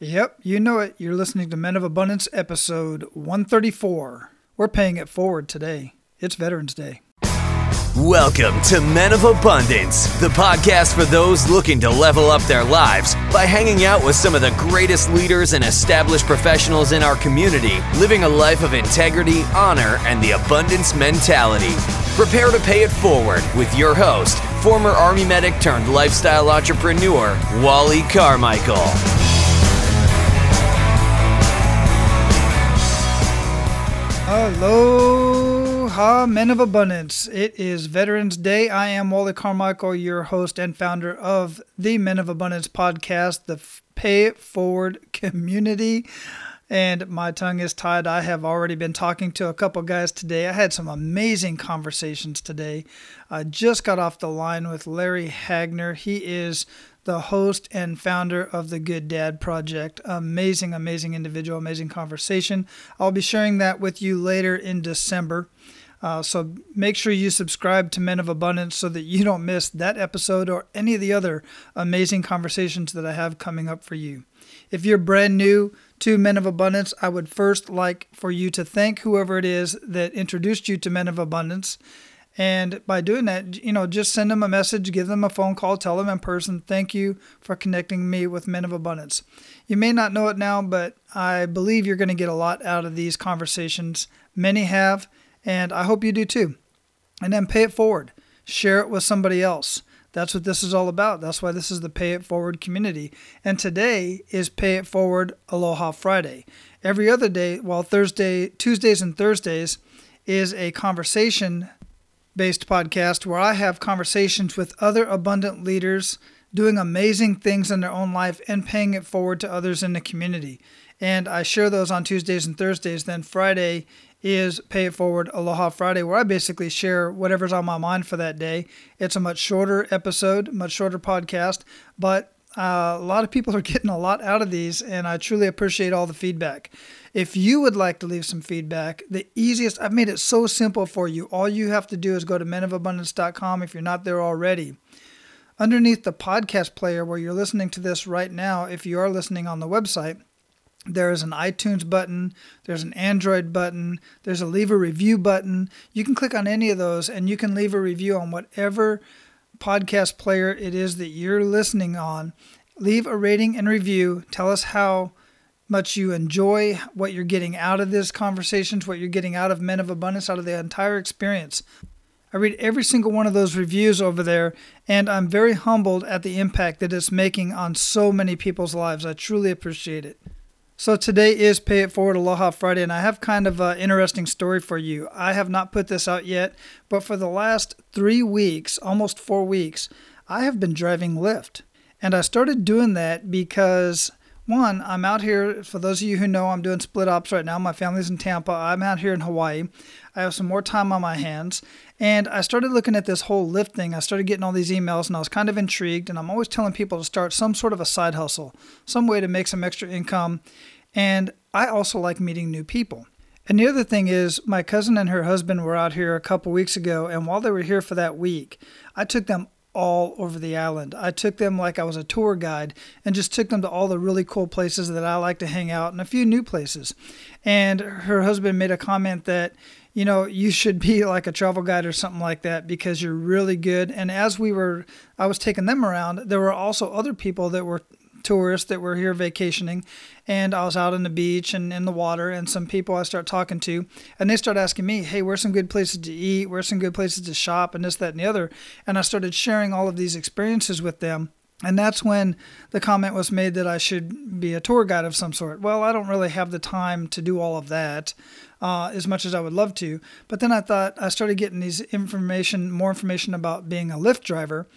Yep, you know it. You're listening to Men of Abundance episode 134. We're paying it forward today. It's Veterans Day. Welcome to Men of Abundance, the podcast for those looking to level up their lives by hanging out with some of the greatest leaders and established professionals in our community, living a life of integrity, honor, and the abundance mentality. Prepare to pay it forward with your host, former Army medic turned lifestyle entrepreneur, Wally Carmichael. Aloha, men of abundance. It is Veterans Day. I am Wally Carmichael, your host and founder of the Men of Abundance podcast, the Pay It Forward community. And my tongue is tied. I have already been talking to a couple guys today. I had some amazing conversations today. I just got off the line with Larry Hagner. He is the host and founder of the Good Dad Project. Amazing, amazing individual, amazing conversation. I'll be sharing that with you later in December. Uh, so make sure you subscribe to Men of Abundance so that you don't miss that episode or any of the other amazing conversations that I have coming up for you. If you're brand new to Men of Abundance, I would first like for you to thank whoever it is that introduced you to Men of Abundance. And by doing that, you know, just send them a message, give them a phone call, tell them in person, thank you for connecting me with Men of Abundance. You may not know it now, but I believe you're going to get a lot out of these conversations. Many have, and I hope you do too. And then pay it forward, share it with somebody else. That's what this is all about. That's why this is the Pay It Forward community. And today is Pay It Forward Aloha Friday. Every other day, well, Thursday, Tuesdays and Thursdays is a conversation based podcast where I have conversations with other abundant leaders doing amazing things in their own life and paying it forward to others in the community. And I share those on Tuesdays and Thursdays. Then Friday is Pay It Forward Aloha Friday, where I basically share whatever's on my mind for that day. It's a much shorter episode, much shorter podcast, but uh, a lot of people are getting a lot out of these, and I truly appreciate all the feedback. If you would like to leave some feedback, the easiest, I've made it so simple for you. All you have to do is go to menofabundance.com if you're not there already. Underneath the podcast player where you're listening to this right now, if you are listening on the website, there is an iTunes button, there's an Android button, there's a leave a review button. You can click on any of those and you can leave a review on whatever podcast player it is that you're listening on. Leave a rating and review. Tell us how much you enjoy what you're getting out of these conversations, what you're getting out of Men of Abundance, out of the entire experience. I read every single one of those reviews over there, and I'm very humbled at the impact that it's making on so many people's lives. I truly appreciate it. So today is Pay It Forward Aloha Friday, and I have kind of an interesting story for you. I have not put this out yet, but for the last three weeks, almost four weeks, I have been driving Lyft. And I started doing that because one, I'm out here, for those of you who know, I'm doing split ops right now. My family's in Tampa. I'm out here in Hawaii. I have some more time on my hands. And I started looking at this whole Lyft thing. I started getting all these emails and I was kind of intrigued. And I'm always telling people to start some sort of a side hustle, some way to make some extra income. And I also like meeting new people. And the other thing is, my cousin and her husband were out here a couple weeks ago. And while they were here for that week, I took them all over the island. I took them like I was a tour guide and just took them to all the really cool places that I like to hang out and a few new places. And her husband made a comment that, you know, you should be like a travel guide or something like that because you're really good. And as we were, I was taking them around, there were also other people that were tourists that were here vacationing and I was out on the beach and in the water and some people I start talking to and they start asking me, "Hey, where's some good places to eat? Where's some good places to shop?" and this that and the other. And I started sharing all of these experiences with them. And that's when the comment was made that I should be a tour guide of some sort. Well, I don't really have the time to do all of that uh, as much as I would love to. But then I thought I started getting these information, more information about being a Lyft driver.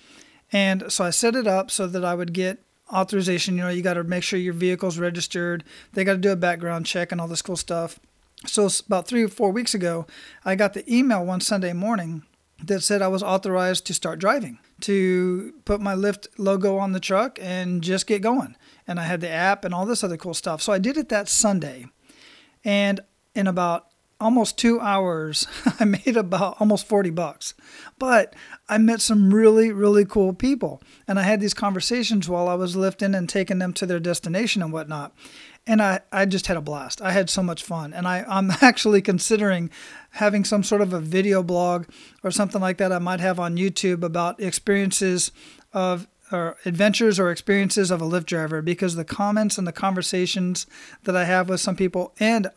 And so I set it up so that I would get authorization. You know, you got to make sure your vehicle's registered. They got to do a background check and all this cool stuff. So about three or four weeks ago, I got the email one Sunday morning that said I was authorized to start driving, to put my Lyft logo on the truck and just get going. And I had the app and all this other cool stuff. So I did it that Sunday. And in about almost two hours, I made about almost 40 bucks. But I met some really, really cool people. And I had these conversations while I was lifting and taking them to their destination and whatnot. And I, I just had a blast. I had so much fun. And I, I'm actually considering having some sort of a video blog or something like that I might have on YouTube about experiences of or adventures or experiences of a Lyft driver because the comments and the conversations that I have with some people and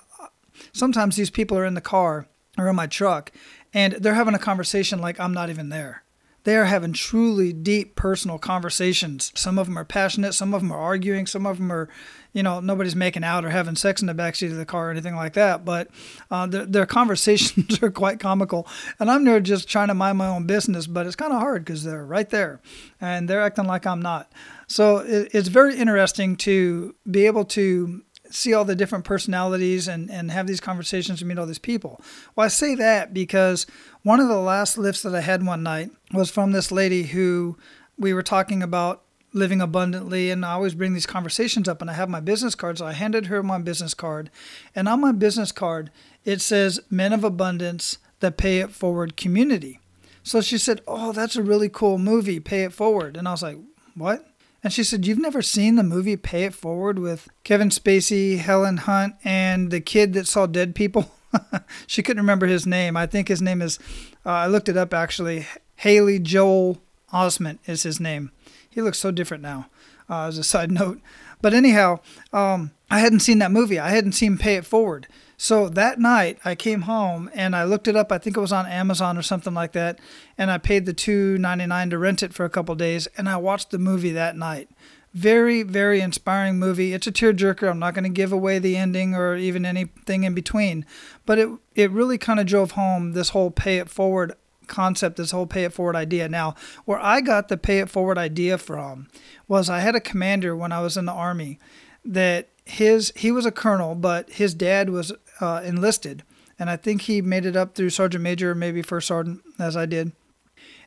sometimes these people are in the car or in my truck and they're having a conversation like I'm not even there. They are having truly deep personal conversations. Some of them are passionate, some of them are arguing, some of them are, you know, nobody's making out or having sex in the backseat of the car or anything like that. But uh, their, their conversations are quite comical. And I'm there just trying to mind my own business, but it's kind of hard because they're right there and they're acting like I'm not. So it, it's very interesting to be able to see all the different personalities and, and have these conversations and meet all these people. Well, I say that because one of the last lifts that I had one night was from this lady who we were talking about living abundantly and I always bring these conversations up and I have my business card so I handed her my business card and on my business card it says men of abundance that pay it forward community. So she said, "Oh, that's a really cool movie, Pay It Forward." And I was like, "What?" And she said, You've never seen the movie Pay It Forward with Kevin Spacey, Helen Hunt, and the kid that saw dead people? she couldn't remember his name. I think his name is, uh, I looked it up actually. Haley Joel Osment is his name. He looks so different now, uh, as a side note. But anyhow, um, I hadn't seen that movie. I hadn't seen Pay It Forward. So that night I came home and I looked it up. I think it was on Amazon or something like that, and I paid the two ninety nine to rent it for a couple days, and I watched the movie that night. Very, very inspiring movie. It's a tearjerker. I'm not going to give away the ending or even anything in between, but it it really kind of drove home this whole pay it forward concept, this whole pay it forward idea. Now, where I got the pay it forward idea from was I had a commander when I was in the army that his he was a colonel, but his dad was uh, enlisted, and I think he made it up through sergeant major, maybe first sergeant, as I did.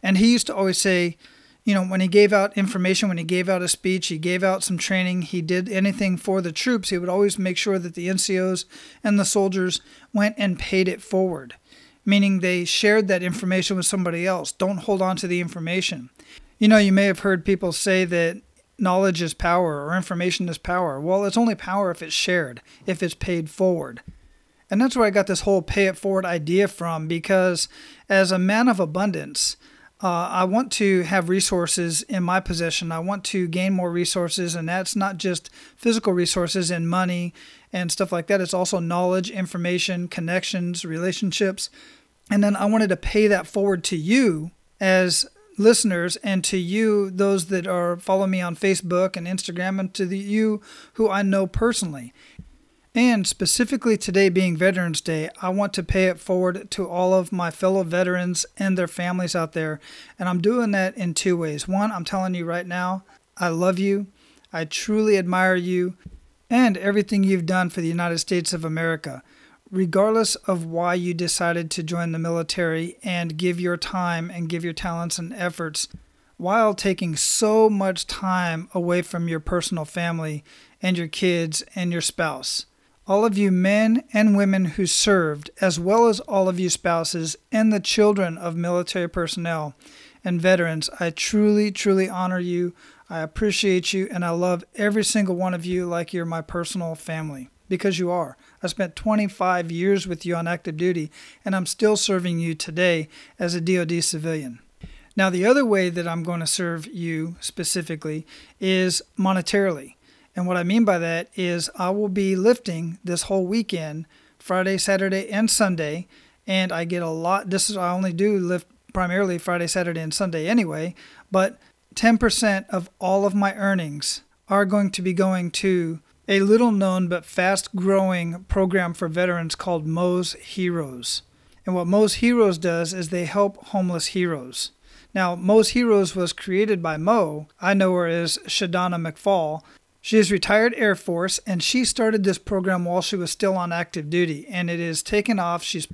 And he used to always say, you know, when he gave out information, when he gave out a speech, he gave out some training, he did anything for the troops, he would always make sure that the NCOs and the soldiers went and paid it forward, meaning they shared that information with somebody else. Don't hold on to the information. You know, you may have heard people say that knowledge is power or information is power. Well, it's only power if it's shared, if it's paid forward. And that's where I got this whole pay it forward idea from because as a man of abundance, uh, I want to have resources in my possession. I want to gain more resources, and that's not just physical resources and money and stuff like that. It's also knowledge, information, connections, relationships. And then I wanted to pay that forward to you as listeners and to you, those that are follow me on Facebook and Instagram, and to the, you who I know personally. And specifically today being Veterans Day, I want to pay it forward to all of my fellow veterans and their families out there. And I'm doing that in two ways. One, I'm telling you right now, I love you. I truly admire you and everything you've done for the United States of America. Regardless of why you decided to join the military and give your time and give your talents and efforts while taking so much time away from your personal family and your kids and your spouse all of you men and women who served, as well as all of you spouses and the children of military personnel and veterans, I truly, truly honor you. I appreciate you, and I love every single one of you like you're my personal family because you are. I spent 25 years with you on active duty, and I'm still serving you today as a DoD civilian. Now, the other way that I'm going to serve you specifically is monetarily. And what I mean by that is I will be lifting this whole weekend, Friday, Saturday, and Sunday. And I get a lot. This is, I only do Lyft primarily Friday, Saturday, and Sunday anyway. But 10% of all of my earnings are going to be going to a little known but fast growing program for veterans called Mo's Heroes. And what Mo's Heroes does is they help homeless heroes. Now, Mo's Heroes was created by Mo. I know her as Shadana McFall, she is retired Air Force and she started this program while she was still on active duty and it has taken off. She's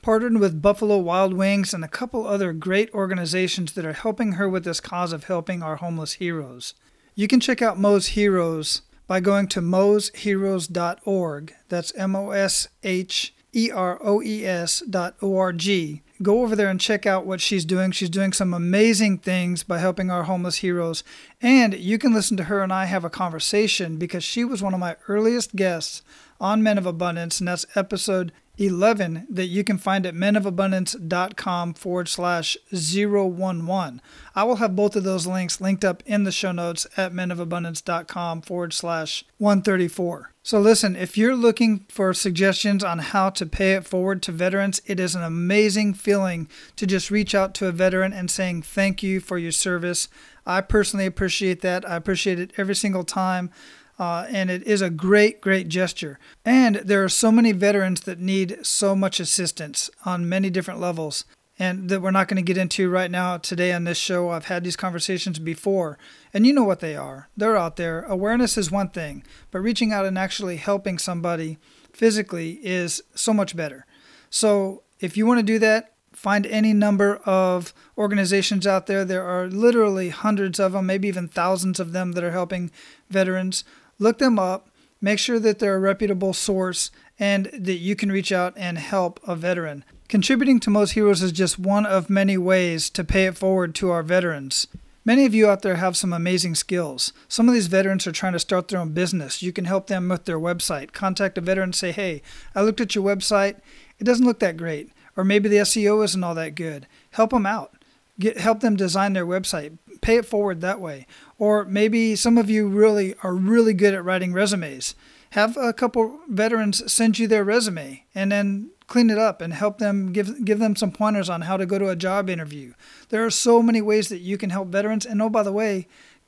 partnered with Buffalo Wild Wings and a couple other great organizations that are helping her with this cause of helping our homeless heroes. You can check out Mo's Heroes by going to mosheroes.org. That's M O S H E R O E S dot O R G. Go over there and check out what she's doing. She's doing some amazing things by helping our homeless heroes. And you can listen to her and I have a conversation because she was one of my earliest guests on Men of Abundance, and that's episode 11 that you can find at menofabundance.com forward slash 011. I will have both of those links linked up in the show notes at menofabundance.com forward slash 134. So, listen, if you're looking for suggestions on how to pay it forward to veterans, it is an amazing feeling to just reach out to a veteran and saying thank you for your service. I personally appreciate that. I appreciate it every single time. Uh, and it is a great, great gesture. And there are so many veterans that need so much assistance on many different levels, and that we're not going to get into right now today on this show. I've had these conversations before, and you know what they are. They're out there. Awareness is one thing, but reaching out and actually helping somebody physically is so much better. So if you want to do that, find any number of organizations out there. There are literally hundreds of them, maybe even thousands of them that are helping veterans. Look them up, make sure that they're a reputable source, and that you can reach out and help a veteran. Contributing to Mo's Heroes is just one of many ways to pay it forward to our veterans. Many of you out there have some amazing skills. Some of these veterans are trying to start their own business. You can help them with their website. Contact a veteran say, hey, I looked at your website. It doesn't look that great. Or maybe the SEO isn't all that good. Help them out. Get, help them design their website. Pay it forward that way. Or maybe some of you really are really good at writing resumes. Have a couple veterans send you their resume and then clean it up and help them give give them some pointers on how to go to a job interview. There are so many ways that you can help veterans and oh by the way,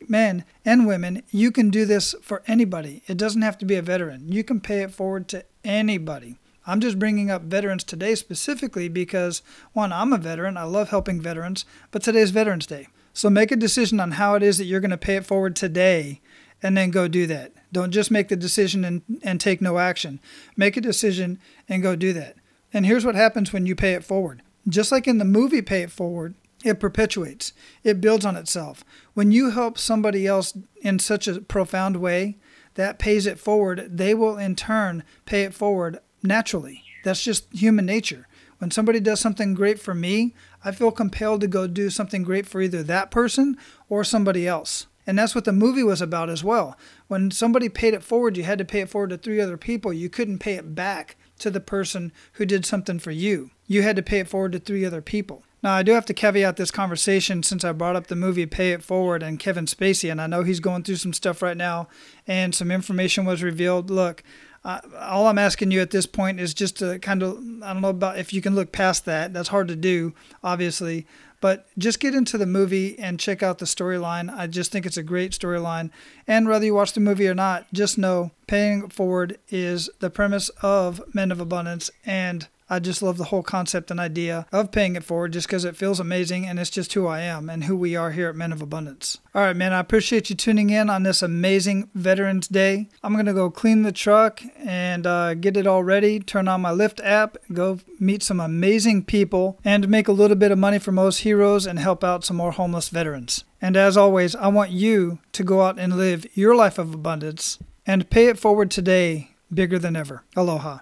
men and women, you can do this for anybody. It doesn't have to be a veteran. You can pay it forward to anybody. I'm just bringing up veterans today specifically because one, I'm a veteran. I love helping veterans, but today's Veterans Day. So make a decision on how it is that you're going to pay it forward today and then go do that. Don't just make the decision and, and take no action. Make a decision and go do that. And here's what happens when you pay it forward. Just like in the movie Pay It Forward, it perpetuates, it builds on itself. When you help somebody else in such a profound way, that pays it forward, they will in turn pay it forward naturally. That's just human nature. When somebody does something great for me, I feel compelled to go do something great for either that person or somebody else. And that's what the movie was about as well. When somebody paid it forward, you had to pay it forward to three other people. You couldn't pay it back to the person who did something for you. You had to pay it forward to three other people. Now, I do have to caveat this conversation since I brought up the movie Pay It Forward and Kevin Spacey, and I know he's going through some stuff right now, and some information was revealed. Look, uh, all I'm asking you at this point is just to kind of, I don't know about if you can look past that. That's hard to do, obviously. But just get into the movie and check out the storyline. I just think it's a great storyline. And whether you watch the movie or not, just know paying forward is the premise of Men of Abundance. And I just love the whole concept and idea of paying it forward just because it feels amazing and it's just who I am and who we are here at Men of Abundance. All right, man, I appreciate you tuning in on this amazing Veterans Day. I'm going to go clean the truck and uh, get it all ready, turn on my Lyft app, go meet some amazing people, and make a little bit of money for Mo's Heroes and help out some more homeless veterans. And as always, I want you to go out and live your life of abundance and pay it forward today bigger than ever. Aloha.